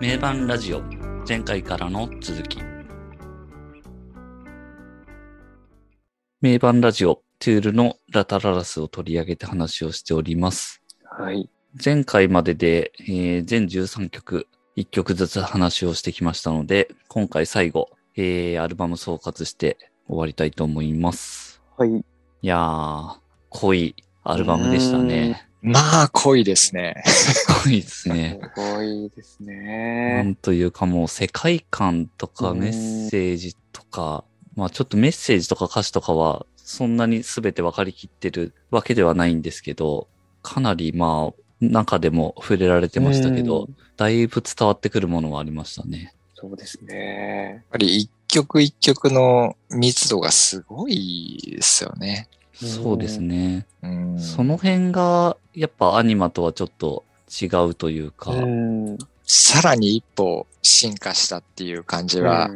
名盤ラジオ前回からの続き名盤ラジオトゥールのラタララスを取り上げて話をしております。はい。前回までで、えー全13曲、1曲ずつ話をしてきましたので、今回最後、えーアルバム総括して終わりたいと思います。はい。いやー、濃いアルバムでしたね。まあ、濃いですね。濃いですね。すごいですなね。んというかもう世界観とかうんメッセージとか、まあちょっとメッセージとか歌詞とかはそんなに全て分かりきってるわけではないんですけど、かなりまあ中でも触れられてましたけどう、んだいぶ伝わってくるものはありましたね。そうですね。やっぱり一曲一曲の密度がすごいですよね。うんそうですね。うん。その辺がやっぱアニマとはちょっと違うというか、うん。さらに一歩進化したっていう感じは、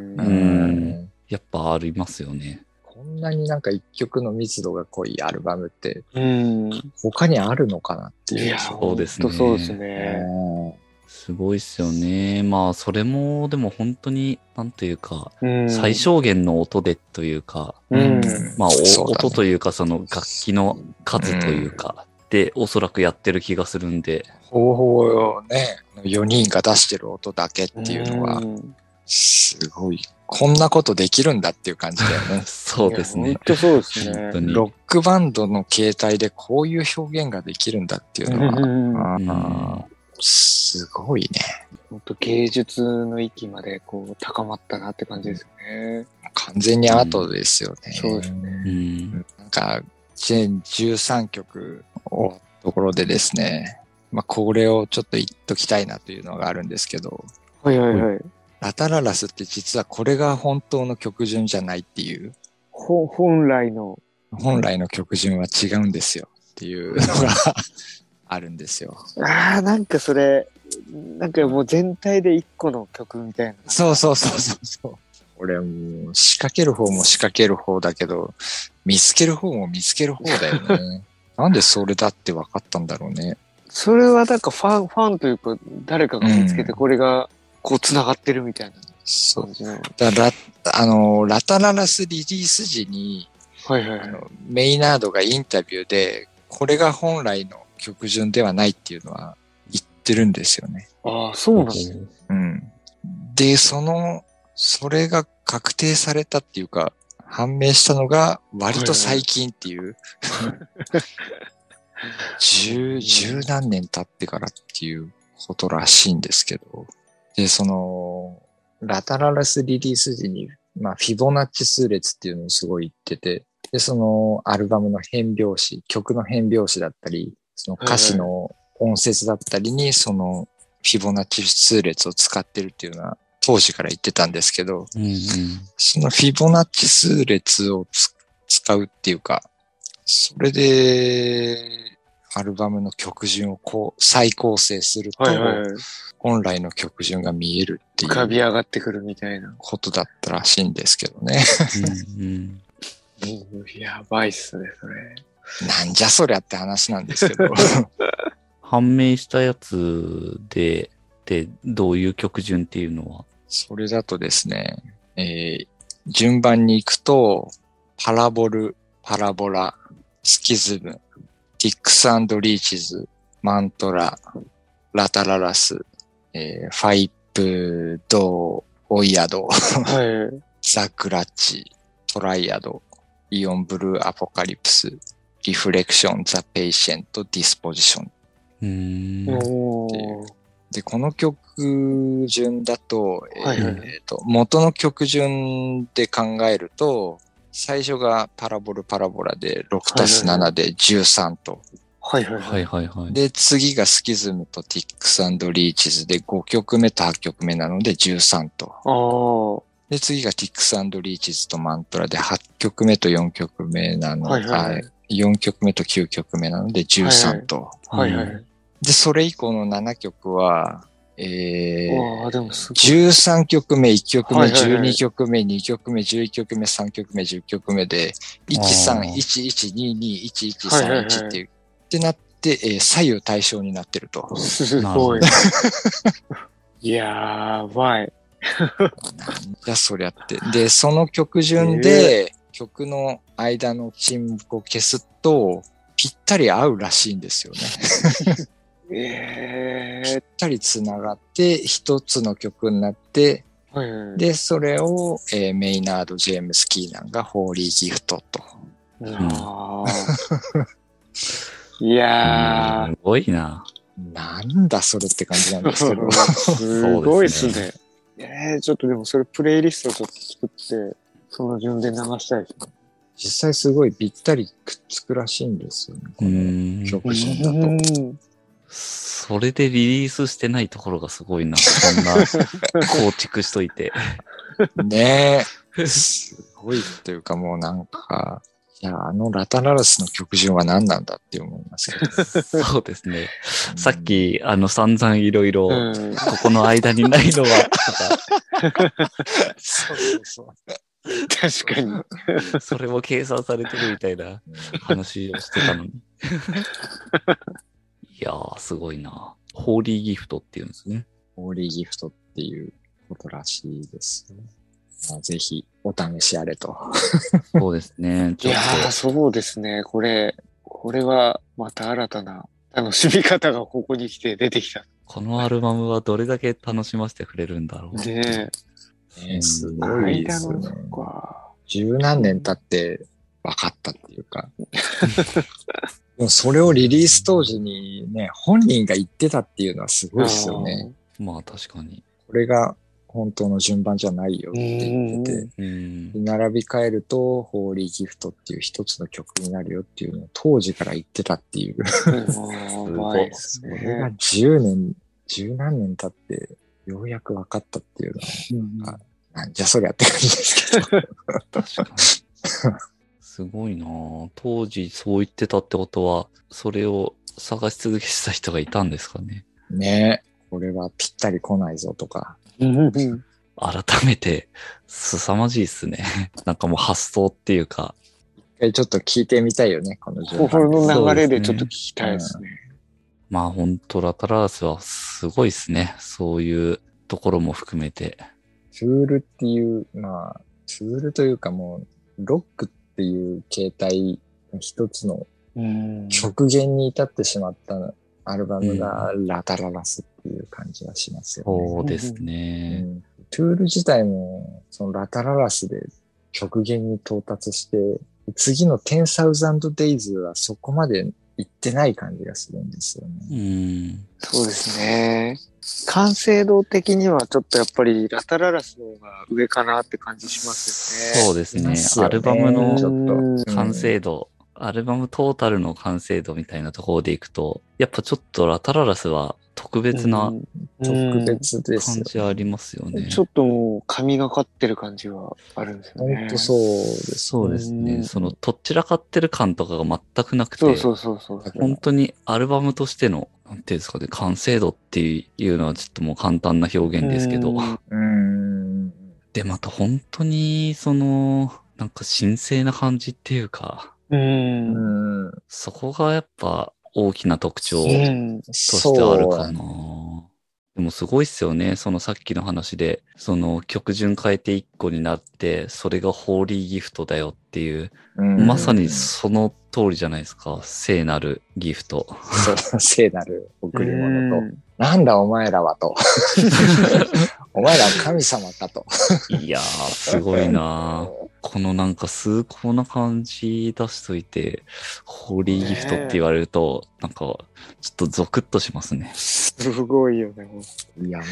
やっぱありますよね。こんなになんか一曲の密度が濃いアルバムってうん。他にあるのかなっていう。いや、そうですねそうですね。うんすごいっすよね。まあそれもでも本当に、なんというか、うん。最小限の音でというか、うん。まあ、ね音というか、その楽器の数というか、で、おそらくやってる気がするんで、方法ね、4人が出してる音だけっていうのはう、んすごい、こんなことできるんだっていう感じだよね。そうですね本。当そうですね。ロックバンドの形態でこういう表現ができるんだっていうのは、ごいね。本当芸術の域までこう高まったなって感じですよね。完全にアートですよね。そうですねうん。なんか、全13曲をところでですね、まあ、これをちょっと言っときたいなというのがあるんですけど、はいはいはい。ラタララスって実はこれが本当の曲順じゃないっていう、ほ本来の、本来の曲順は違うんですよっていうのが あるんですよ。ああ、なんかそれ、なんかもう全体で一個の曲みたいな。そうそうそうそうそう。俺もう仕掛ける方も仕掛ける方だけど、見つける方も見つける方だよね。なんでそれだって分かったんだろうね。それはなんかファン、ファンというか、誰かが見つけてこれがこう繋がってるみたいなそう感。じの。だラあの、ラタララスリリース時に、はいはいはい。メイナードがインタビューで、これが本来の曲順ではないっていうのは言ってるんですよね。ああ、そうなんですね。うん。で、その、それが確定されたっていうか、判明したのが割と最近っていう。十、十何年経ってからっていうことらしいんですけど。で、その、ラタララスリリース時に、まあ、フィボナッチ数列っていうのをすごい言ってて、で、そのアルバムの変拍子、曲の変拍子だったり、その歌詞の音節だったりに、そのフィボナッチ数列を使ってるっていうのは当時から言ってたんですけど、うんうん。そのフィボナッチ数列をつ使うっていうか、それで、アルバムの曲順をこう再構成すると、はいはいはい。本来の曲順が見えるってい浮かびう上がってくるみたいな。ことだったらしいんですけどね。うんうん やばいっすね、それ。なんじゃそりゃって話なんですけど。判明したやつで、で、どういう曲順っていうのは？それだとですね、えー順番に行くと、パラボル、パラボラ、スキズム、ティックスリーチズ、マントラ、ラタララス、えーファイプ、ドー、Oiad、はい。 The Grudge、 Triad、 Eon Blue Apocalypse、 Reflection、 The Patient、 Disposition。うーん。おっていー。で、この曲順だと、えーと元の曲順で考えると、最初が Parabol Parabola で6たす7で13と。はいはいは。はいいはいはい。で、次が Schism と Ticks Leeches で5曲目と8曲目なので13と。ああ。で、次が Ticks Leeches と Mantra で8曲目と4曲目なので、はいはいはいあ4曲目と9曲目なので13と。はいはい。で、それ以降の7曲は、えー、わあ、でもすごい。13曲目、1曲目、はいはいはい12曲目、2曲目、11曲目、3曲目、10曲目で、あ13、ー1122、はいはいはい1131っていう、ってなって、えー左右対称になってると。すごい。いやー、ばい。なんじゃそりゃって。で、その曲順で、曲の間の沈黙を消すと、ぴったり合うらしいんですよね。えぴったり繋がって、一つの曲になって、ー、はいはいはい。で、それを、えーメイナード・ジェームス・キーナンがホーリー・ギフトと。いやすごいな。なんだそれって感じなんですけど。ー、すごいっすね。えー、ちょっとでもそれプレイリストちょっと作って、その順で流したいですね。実際すごいぴったりくっつくらしいんですよね。こうのん。曲順だと。うんそれでリリースしてないところがすごいな。そんな 構築しといて。ねえ。すごいっていうかもうなんか、いや、あのラタララスの曲順は何なんだって思いますけど。そうですね。さっき、あの、散々いろいろ、うんここの間にないのは、そうそうそう。確かに。それも計算されてるみたいな話をしてたのに。いやー、すごいな。ホーリーギフトっていうんですね。ホーリーギフトっていうことらしいですね。まあ、ぜひお試しあれと。そうですね。いやー、そうですね。これ、これはまた新たな楽しみ方がここに来て出てきた。と、このアルバムはどれだけ楽しませてくれるんだろう。ねね、すえ。ごいですね。十何年経って分かったっていうか。でもそれをリリース当時にね、本人が言ってたっていうのはすごいですよね。まあ確かに。これが本当の順番じゃないよって言ってて。うん。並び替えると、ホーリーギフトっていう一つの曲になるよっていうのを当時から言ってたっていう。うん。ごいそれがね。10年、十何年経って、ようやく分かったっていうのは、うんなんじゃそりゃって感じですけど。確かに。すごいなぁ当時そう言ってたってことは、それを探し続けてた人がいたんですかね。ねこれはぴったり来ないぞとか。うん改めて、凄まじいっすね。なんかもう発想っていうか、一回ちょっと聞いてみたいよね、この順こ番。の流れでちょっと聞きたいですね。まあ本当ラタラースはすごいっすね。そういうところも含めて。ツールっていう、まあ、ツールというかもう、ロックっていう形態の一つのうん極限に至ってしまったアルバムがラタララスっていう感じがしますよね。そうですうね。んトゥール自体も、そのラタララスで極限に到達して、次の10,000 days はそこまで行ってない感じがするんですようね。ん。そうですね。完成度的にはちょっとやっぱりラタララスの方が上かなって感じしますよね。そうですね。アルバムのちょっと。完成度、アルバムトータルの完成度みたいなところでいくと、やっぱちょっとラタララスは特別な特別ですよ。感じありますよね。ちょっともう神がかってる感じはあるんですよね。本当そうです。そうですね。うんその、とっちらかってる感とかが全くなくて、そうそうそうそう。本当にアルバムとしての、なんていうんですかね、完成度っていうのはちょっともう簡単な表現ですけど。で、また本当に、その、なんか神聖な感じっていうか、うん。うん。そこがやっぱ大きな特徴うん。としてあるかな。でもすごいっすよね。そのさっきの話で、その曲順変えて一個になって、それがホーリーギフトだよっていう、うんまさにその通りじゃないですか。聖なるギフト。そう、聖なる贈り物と。うんなんだお前らはと。お前らは神様かと。いやー、すごいなーこのなんか崇高な感じ出しといて、ホーリーギフトって言われると、なんか、ちょっとゾクッとしますね。すごいよね。いや、も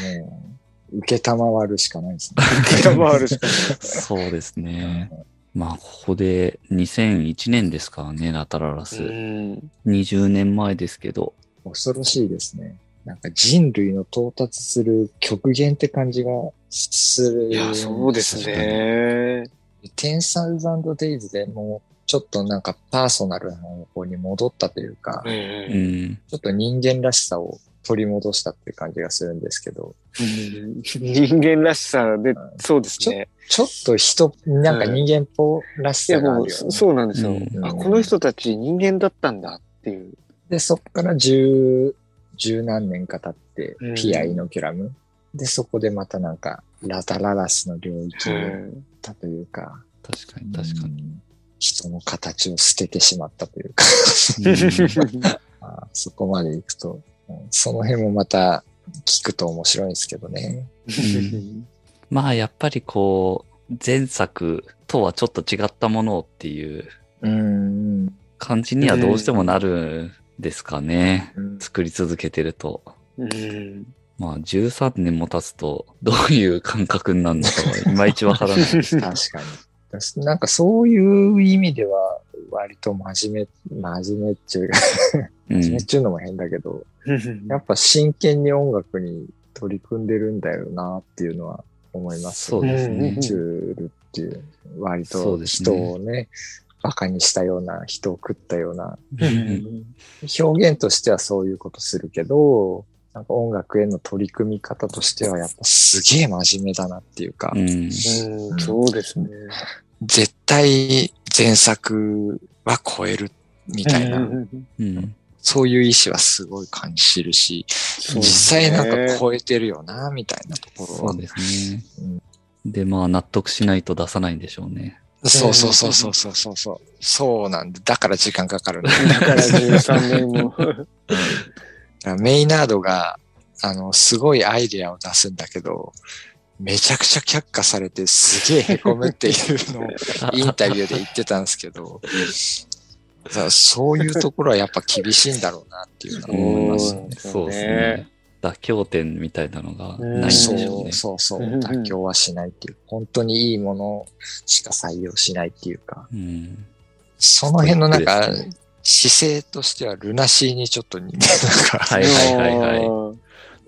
う、受けたまわるしかないですね。受け回るしかない そうですね。まあ、ここで2001年ですからね、ラタララス。うん。20年前ですけど、恐ろしいですね。なんか人類の到達する極限って感じがする。いや、そうです。ね。10,000 days でもうちょっとなんかパーソナルな方向に戻ったというか、う。うんん。ちょっと人間らしさを取り戻したっていう感じがするんですけど、人間らしさで、そうですね。ちょっと人、なんか人間っぽらしいや、さがあるよ、もう、ねそうなんですよ。うんあ、この人たち人間だったんだっていう。で、そっから十、十何年か経ってうん、ピアイノキュラム。で、そこでまたなんか、ラタララスの領域に行っうんたというか、確かに確かに。うん人の形を捨ててしまったというか、そこまで行くと、うんその辺もまた聞くと面白いんですけどね。まあやっぱりこう、前作とはちょっと違ったものっていううん。感じにはどうしてもなるんですかね。うん作り続けてると。うんまあ13年も経つとどういう感覚になるのかは いまいちわからない。確かに。なんかそういう意味では、割と真面目、真面目っていう真面目っていうのも変だけど、やっぱ真剣に音楽に取り組んでるんだよなっていうのは思いますそうですねうん。チュールっていう、割と人ですねをね、馬鹿にしたような、人を食ったような、うん表現としてはそういうことするけど、なんか音楽への取り組み方としてはやっぱすげえ真面目だなっていうか、うんうんそうですね。絶対前作は超えるみたいな、うんそういう意志はすごい感じるし、実際なんか超えてるよな、みたいなところはそうですね。で、まあ納得しないと出さないんでしょうね。そうそうそうそうそうそうそう。そうなんだ。だから時間かかるんだ。だから13年も。メイナードが、あの、すごいアイデアを出すんだけど、めちゃくちゃ却下されてすげえ凹むっていうのを インタビューで言ってたんですけど、そういうところはやっぱ厳しいんだろうなっていうのは思いますね。そうですね。妥協点みたいなのがないんでしそょうねう。そうそう。うん妥協はしないっていう。本当にいいものしか採用しないっていうか、うんその辺のなんかね姿勢としてはルナシーにちょっと似てる。なんか。はいはいはいはい。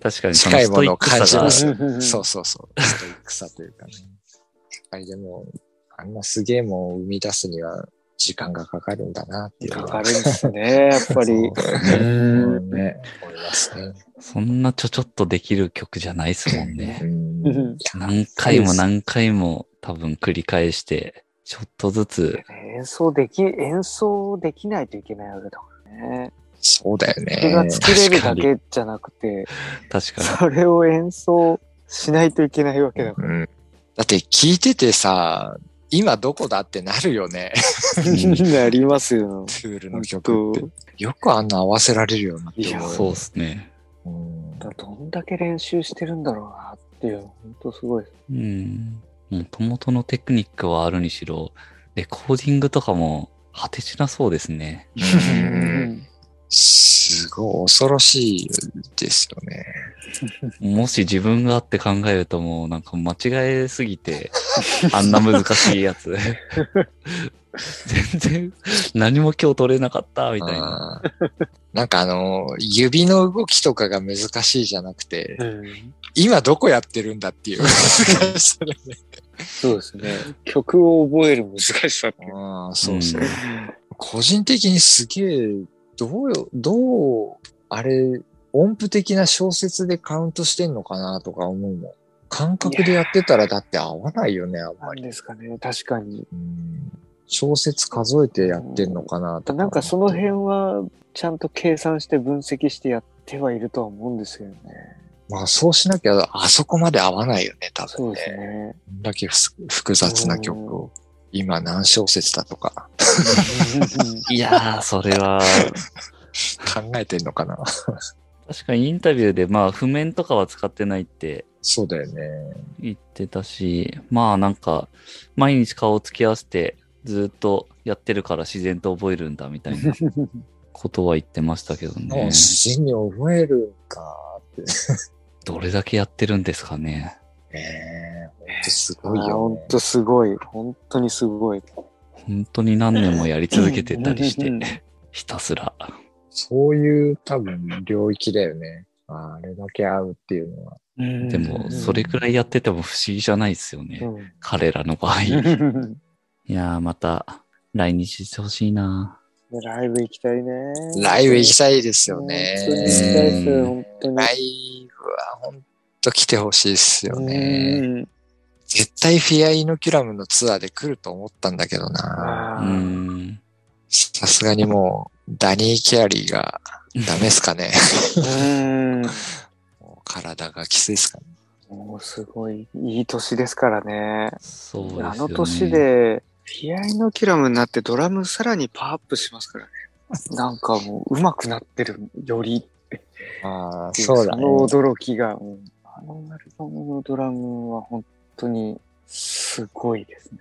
確かにその近いものを感じます。そうそうそう。ストイックさというかね。やっぱりでも、あん。なすげえもん。を生み出すには時間がかかるん。だなっていう。かかるん。ですね、やっぱり。ね、思いますね。そん。なちょちょっとできる曲じゃないですもん。ね。何回も何回も多分繰り返して、ちょっとずつ、演奏でき、演奏できないといけないわけだからね。そうだよそれがね。作れるだけじゃなくて、確かに。それを演奏しないといけないわけだかうんだって聞いててさ、今どこだってなるよね。ら。なりますよ。トゥールの曲って。よくあんな合わせられるよなって思う。そうですね。うんだどんだけ練習してるんだろうなっていう、本当すごい。うん。もともとのテクニックはあるにしろ、レコーディングとかも果てしなそうですね。うんすごい恐ろしいですよね。もし自分があって考えるともうなんか間違えすぎて、あんな難しいやつ。全然何も今日取れなかったみたいな。なんかあの、指の動きとかが難しいじゃなくて、うん今どこやってるんだっていう難しさだね。そうですね。曲を覚える難しさって。あーそうそう。ん個人的にすげえ、どうよ、どう、あれ、音符的な小説でカウントしてんのかなとか思うもん。感覚でやってたらだって合わないよね、あんまり。ですかね。確かに。うん小説数えてやってんのかなとか。なんかその辺は、ちゃんと計算して分析してやってはいるとは思うんですよね。まあそうしなきゃ、あそこまで合わないよね、多分そうですね。ね。こんだけ複雑な曲を。今何小節だとかいやー、それは、考えてんのかな。確かにインタビューでまあ譜面とかは使ってないってそうだよね。言ってたし、まあなんか、毎日顔を突き合わせてずっとやってるから自然と覚えるんだみたいな ことは言ってましたけどね。自然に覚えるんかって。どれだけやってるんですかね。ねえ、ほんとすあごいよ本ね。当すごい。本当にすごい。本当に何年もやり続けてたりしうんて、ひたすら。そういう多分領域だよね。ああれだけ合うっていうのは。でも、それくらいやってても不思議じゃないですよね。うん彼らの場合。いやー、また来日してほしいな。ライブ行きたいね。ライブ行きたいですよね。本当に行きたいですよ、本当に。は本当来てほしいですよね。うん絶対フィアイノキュラムのツアーで来ると思ったんだけどな。さすがにもう、ダニー・キャリーがダメですかね。体がきついですかね。もうすごいいい年ですからね。そうですよね。あの年で、ピアイノキュラムになってドラムさらにパワーアップしますからね。なんかもう上手くなってるよりああ、そうだね。の驚きが、うんあのアルバムのドラムは本当にすごいですね。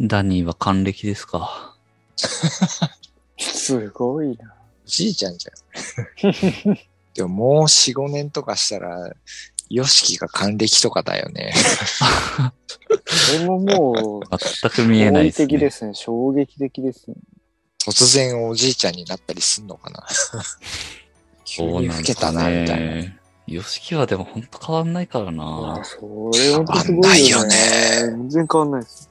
ダニーは還暦ですか？すごいな。おじいちゃんじゃん。でももう4、5年とかしたら、ヨシキが還暦とかだよね。それももう、全く見えないです、衝撃的でね。すね。衝撃的ですね。突然おじいちゃんになったりすんのかな。急そうに老けたなんですかな、みたいな。ね。ヨシキはでも本当変わんないからな。それ本当すごいよね。全然変わんないです。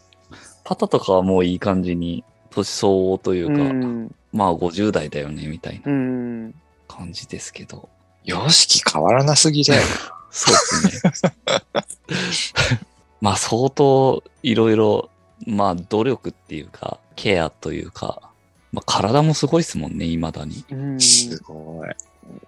パタとかはもういい感じに、年相応というか、うん。まあ50代だよね、みたいなうん。感じですけど。ヨシキ変わらなすぎだよ。そうですね。まあ相当いろいろ、まあ努力っていうか、ケアというか、まあ体もすごいですもんね、未だに。うんすごい。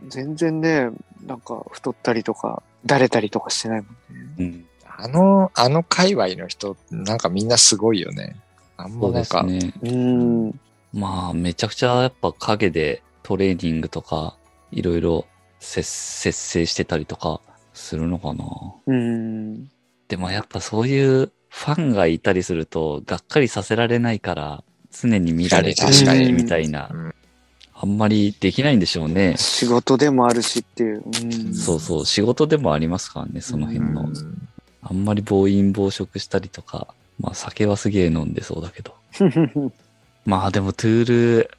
全然ね、なんか太ったりとか、だれたりとかしてないもんね。うん。あの、あの界隈の人、なんかみんなすごいよね。あんそうでまなんか、すね。うん。まあめちゃくちゃやっぱ陰でトレーニングとか、いろいろ節節制してたりとかするのかな。うん。でもやっぱそういうファンがいたりすると、がっかりさせられないから、常に見られて確かにみたいなうん、あんまりできないんでしょうね。仕事でもあるしっていう。うん。そうそう、仕事でもありますからね、その辺の。うんあんまり暴飲暴食したりとか、まあ酒はすげえ飲んでそうだけど。まあでもトゥール、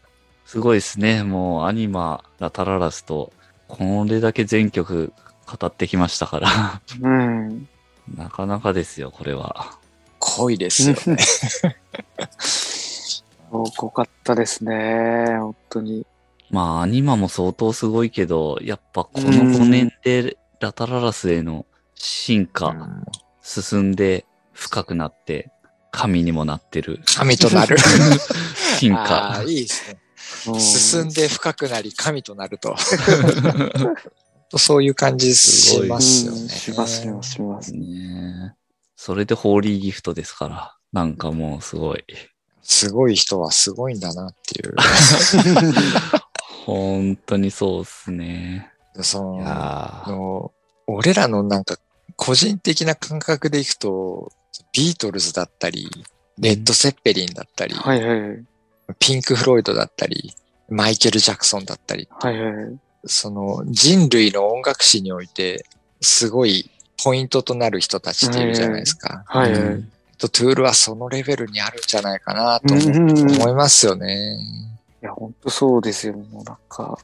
すごいですね。もうアニマ、ラタララスと、これだけ全曲語ってきましたから、うん。なかなかですよ、これは。濃いですよね。すごかったですね。本当に。まあアニマも相当すごいけど、やっぱこの5年でラタララスへの進化、うん進んで深くなって、神にもなってる神となる。進あ化あ、。いいですね。うん進んで深くなり神となると。そういう感じしますよね。うんしますよ、します。ねえそれでホーリーギフトですから、なんかもうすごい。すごい人はすごいんだなっていう。本当にそうっすね。その、の俺らのなんか個人的な感覚でいくと、ビートルズだったり、レッド・セッペリンだったり、はいはい。ピンク・フロイドだったり、マイケル・ジャクソンだったり、はいはい。その人類の音楽史において、すごいポイントとなる人たちっているじゃないですか。はいはい。うんとトゥールはそのレベルにあるんじゃないかなと思いますよね。いや、本当そうですよ。もうなんか、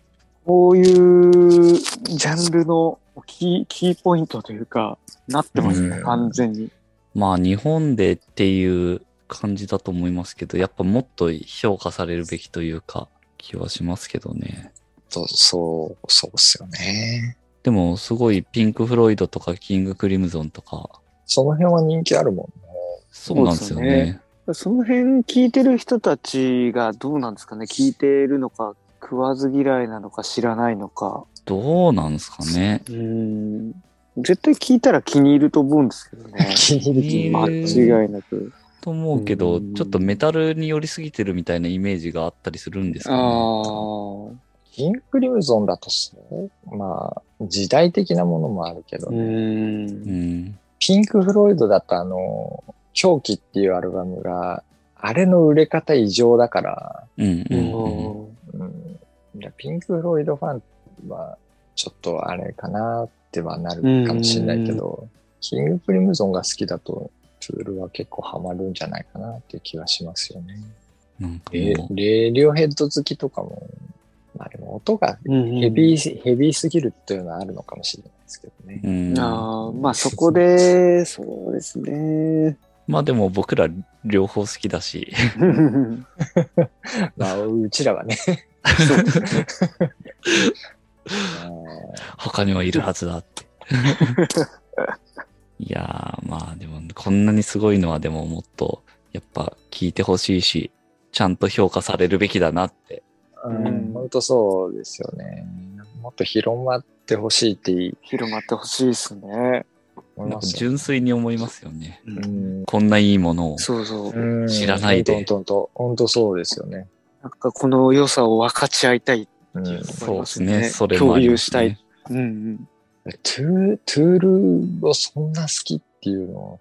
こういうジャンルのキー、キーポイントというか、なってますね、うん完全に。まあ日本でっていう感じだと思いますけど、やっぱもっと評価されるべきというか気はしますけどね。とそう、そうっすよね。でもすごいピンク・フロイドとかキング・クリムゾンとか、その辺は人気あるもんね。そうなんですよね。その辺聞いてる人たちがどうなんですかね？聞いてるのか、食わず嫌いなのか知らないのか。どうなんですかね？うん。絶対聞いたら気に入ると思うんですけどね。気に入る気に間。違いなく。と思うけど、うんちょっとメタルに寄りすぎてるみたいなイメージがあったりするんですかね？ああ。キングクリムゾンだとそうまあ、時代的なものもあるけど、う。うんん。ピンク・フロイドだとあの、狂気っていうアルバムが、あれの売れ方異常だから、うんうんうん。うん、いやピンク・フロイドファンは、ちょっとあれかなってはなるかもしれないけど、キング・クリムゾンが好きだと、ツールは結構ハマるんじゃないかなっていう気がしますよね。なんかレもう、レディオヘッド好きとかも、まあでも音がうんヘビー、ヘビーすぎるっていうのはあるのかもしれないですけどね。うん。ああ、まあそこで、そうですね。まあでも僕ら両方好きだし、まあ、うちらはね。他にはいるはずだって。いやー、まあでも、こんなにすごいのはでももっと、やっぱ聞いてほしいし、ちゃんと評価されるべきだなって。うん、本当そうですよね。もっと広まってほしいっていい。広まってほしいですね。思いますよ純粋に思いますよね。うん。こんないいものを。そうそう。うん知らないでほんとほんと、ほんとそうですよね。なんかこの良さを分かち合いたい。うん。そうですね。それもあ共有したい。うんうん。トゥー、トゥールをそんな好きっていうのを、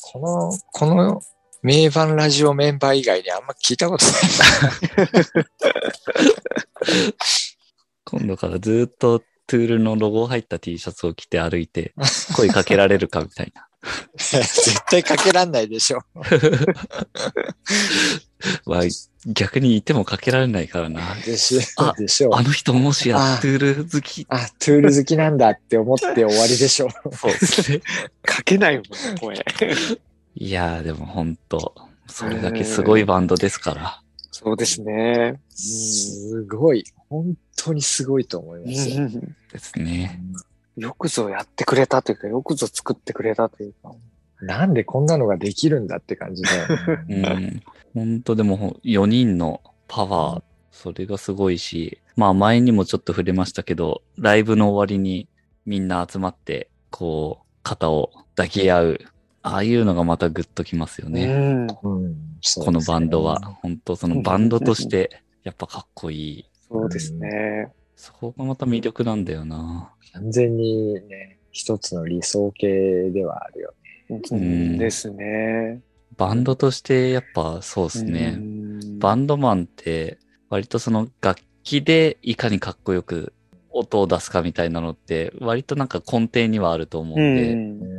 この、この名盤ラジオメンバー以外にあんま聞いたことない。今度からずっとトゥールのロゴ入った T シャツを着て歩いて、声かけられるかみたいな。絶対かけらんないでしょ。まあ、逆にいてもかけられないからな。でしあでしょう。あの人もしやあトゥール好き。あ、トゥール好きなんだって思って終わりでしょ。そうですね。書けないもん、声。いやーでも本当それだけすごいバンドですから。そうですね。すごい。本当にすごいと思いますよ。ですね。よくぞやってくれたというか、よくぞ作ってくれたというか。なんでこんなのができるんだって感じだよ うね。ん。本当でも4人のパワー、それがすごいし、まあ前にもちょっと触れましたけど、ライブの終わりにみんな集まって、こう、肩を抱き合う。ああいうのがまたグッときますよね。うん。このバンドは。本当そのバンドとして、やっぱかっこいい。そうですね。そこがまた魅力なんだよな。完全にね、一つの理想形ではあるよんですね。バンドとしてやっぱそうですね。バンドマンって割とその楽器でいかにかっこよく音を出すかみたいなのって割となんか根底にはあると思ううんで。うん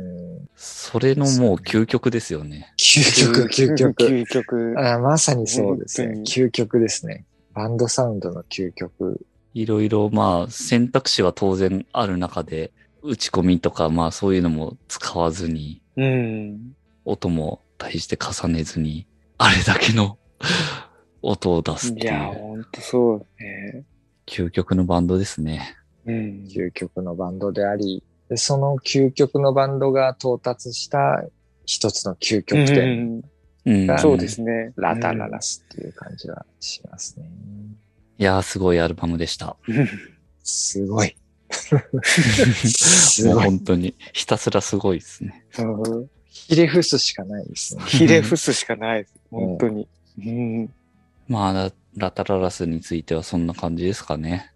それのもう究極ですよね。究極、究極。究極。あまさにそうですね究極ですね。バンドサウンドの究極。いろいろまあ選択肢は当然ある中で打ち込みとかまあそういうのも使わずにうん。音も大して重ねずにあれだけの 音を出すっていいや、うほんとそうね。究極のバンドですね。うん。究極のバンドであり、でその究極のバンドが到達した一つの究極点、うんがそうですね。ラタララスっていう感じはしますね。いやーすごいアルバムでした。うん。すごい。もう本当にひたすらすごいですね。ひれ伏すしかないですね。ひれ伏すしかないです。本当に。うん。まあラ、ラタララスについてはそんな感じですかね。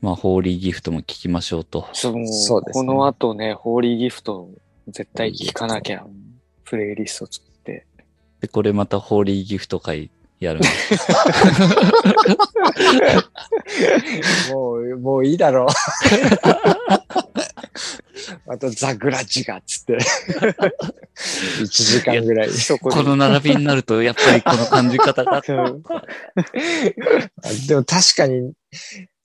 まあ、ホーリーギフトも聞きましょうと。そう、そうですねこの後ね、ホーリーギフト絶対聞かなきゃ、プレイリスト作って。で、これまたホーリーギフト会やるんです。もう、もういいだろう。あとザ・グラッジがっつって。1時間ぐらい。そこでこの並びになると、やっぱりこの感じ方が。うんあでも確かに、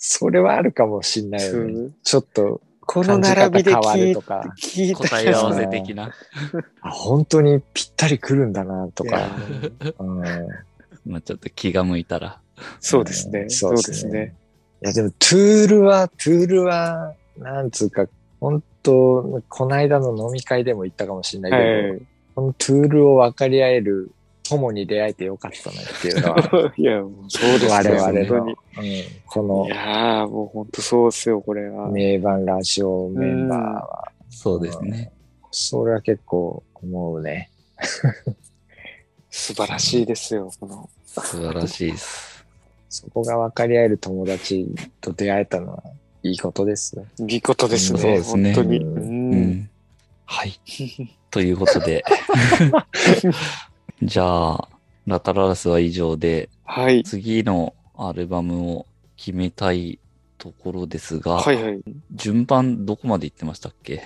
それはあるかもしんないよね。ちょっとこの並びで変わ聞いるとか、聞いた答え合わせ的な。あ本当にぴったり来るんだなとか。うんまあ、ちょっと気が向いたら。そうですね。そそううですすね。いやでも、トゥールは、トゥールは、なんつうか、本当この間の飲み会でも言ったかもしれないけど、はい。このトゥールを分かり合える友に出会えてよかったなっていうのは、いや、もうそうです我々の、本うんこ当のにいやー、もう本当そうですよ、これは。名盤ラジオメンバーは、そうですね。それは結構思うね。素晴らしいですよ、この。素晴らしいです。そこが分かり合える友達と出会えたのはいいことですね。見事ですね。そうですね本当に。うん。はい。ということで。じゃあ、ラタララスは以上で、はい。次のアルバムを決めたいところですが、はいはい。順番どこまで行ってましたっけ？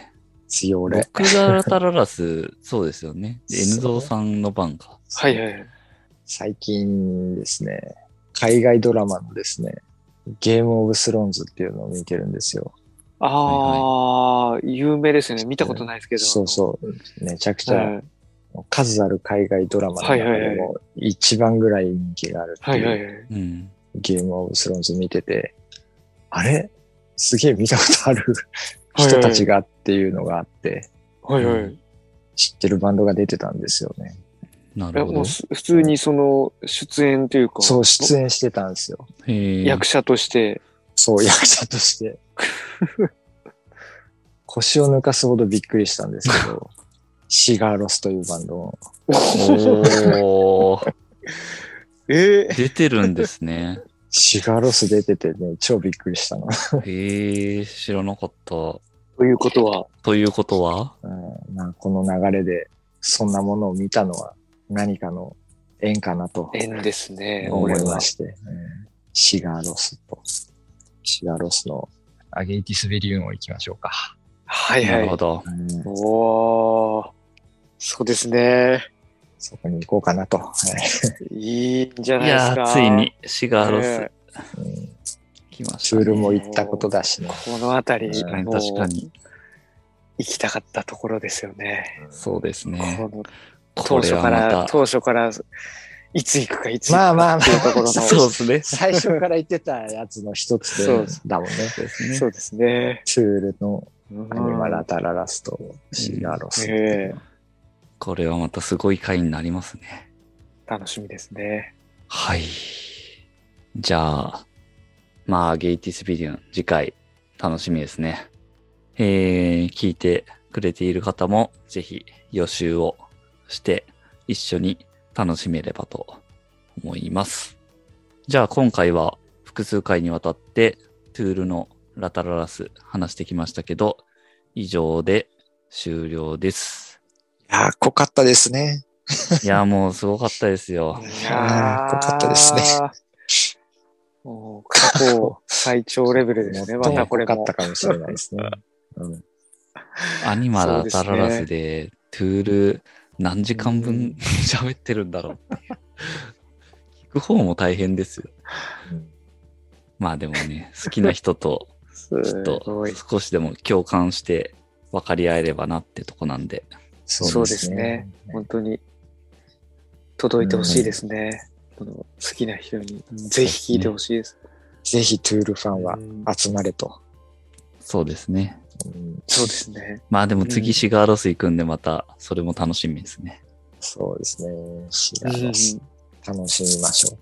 強俺。僕がラタララス、そうですよね。N ゾーさんの番か。はいはい。最近ですね、海外ドラマのですね、ゲームオブスローンズっていうのを見てるんですよ。ああ、有名ですね。見たことないですけど。そうそう。めちゃくちゃ、はい数ある海外ドラマの中でも一番ぐらい人気があるってはいう。ゲームオブスローンズ見てて、あれ？すげえ見たことある 人たちがっていうのがあって、はいはい。う知ってるバンドが出てたんですよね。なるほど。もうす普通にその出演というか、そう、出演してたんですよ。役者として、そう、役者として。腰を抜かすほどびっくりしたんですけど、シガーロスというバンドをおー、ええ出てるんですね。シガーロス出ててね、超びっくりしたの。へえ、知らなかった。ということは、ということは？うん、まあこの流れで、そんなものを見たのは何かの縁かなと縁ですね。思いまして、うんシガーロスと、シガーロスのアゲイティスベリウンを行きましょうか。はいはい。なるほど。うんおー、そうですね。そこに行こうかなと。はいいいんじゃいないですか。やー、ついにシガーロスねうん来ました、ね。ツールも行ったことだしね。この辺り、確かにもう確かに。行きたかったところですよね。そうですね。当初から、た。当初から、いつ行くか、いつ行くまあまあまあかっていうところの、そうですね。最初から言ってたやつの一つそうでだもんね。ですね。そうですね。ツールのうんアニマラタララスとシガーロス。ええこれはまたすごい回になりますね。楽しみですね。はい。じゃあ、まあ、ゲイティスビデオン、次回、楽しみですね。えー、聞いてくれている方も、ぜひ予習をして、一緒に楽しめればと思います。じゃあ、今回は複数回にわたって、トゥールのラタララス話してきましたけど、以上で終了です。いやー、濃かったですね。いや、もうすごかったですよ。いやー濃かったですね。もう過去最長レベルですね。またこれかった。かもしれないですね。うんアニマラそうですねタララスで、トゥール何時間分喋ってるんだろうっていう。聞く方も大変ですよ。うんまあでもね、好きな人と すちょっと。少しでも共感して分かり合えればなってとこなんで。そうですね。本当に届いてほしいですね。この好きな人にぜひ聞いてほしいです。ぜひトゥールファンはうん集まれと。そうですね。うんそうですね。まあでもうん次シガーロス行くんでまたそれも楽しみですね。そうですね。シうんガーロス。楽しみましょう。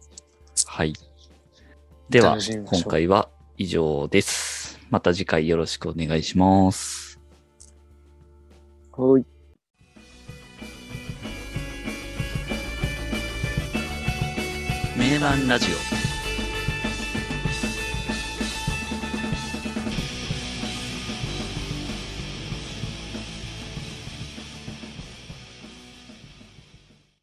はい。では今回は以上です。また次回よろしくお願いします。はい。ネマンラジオ」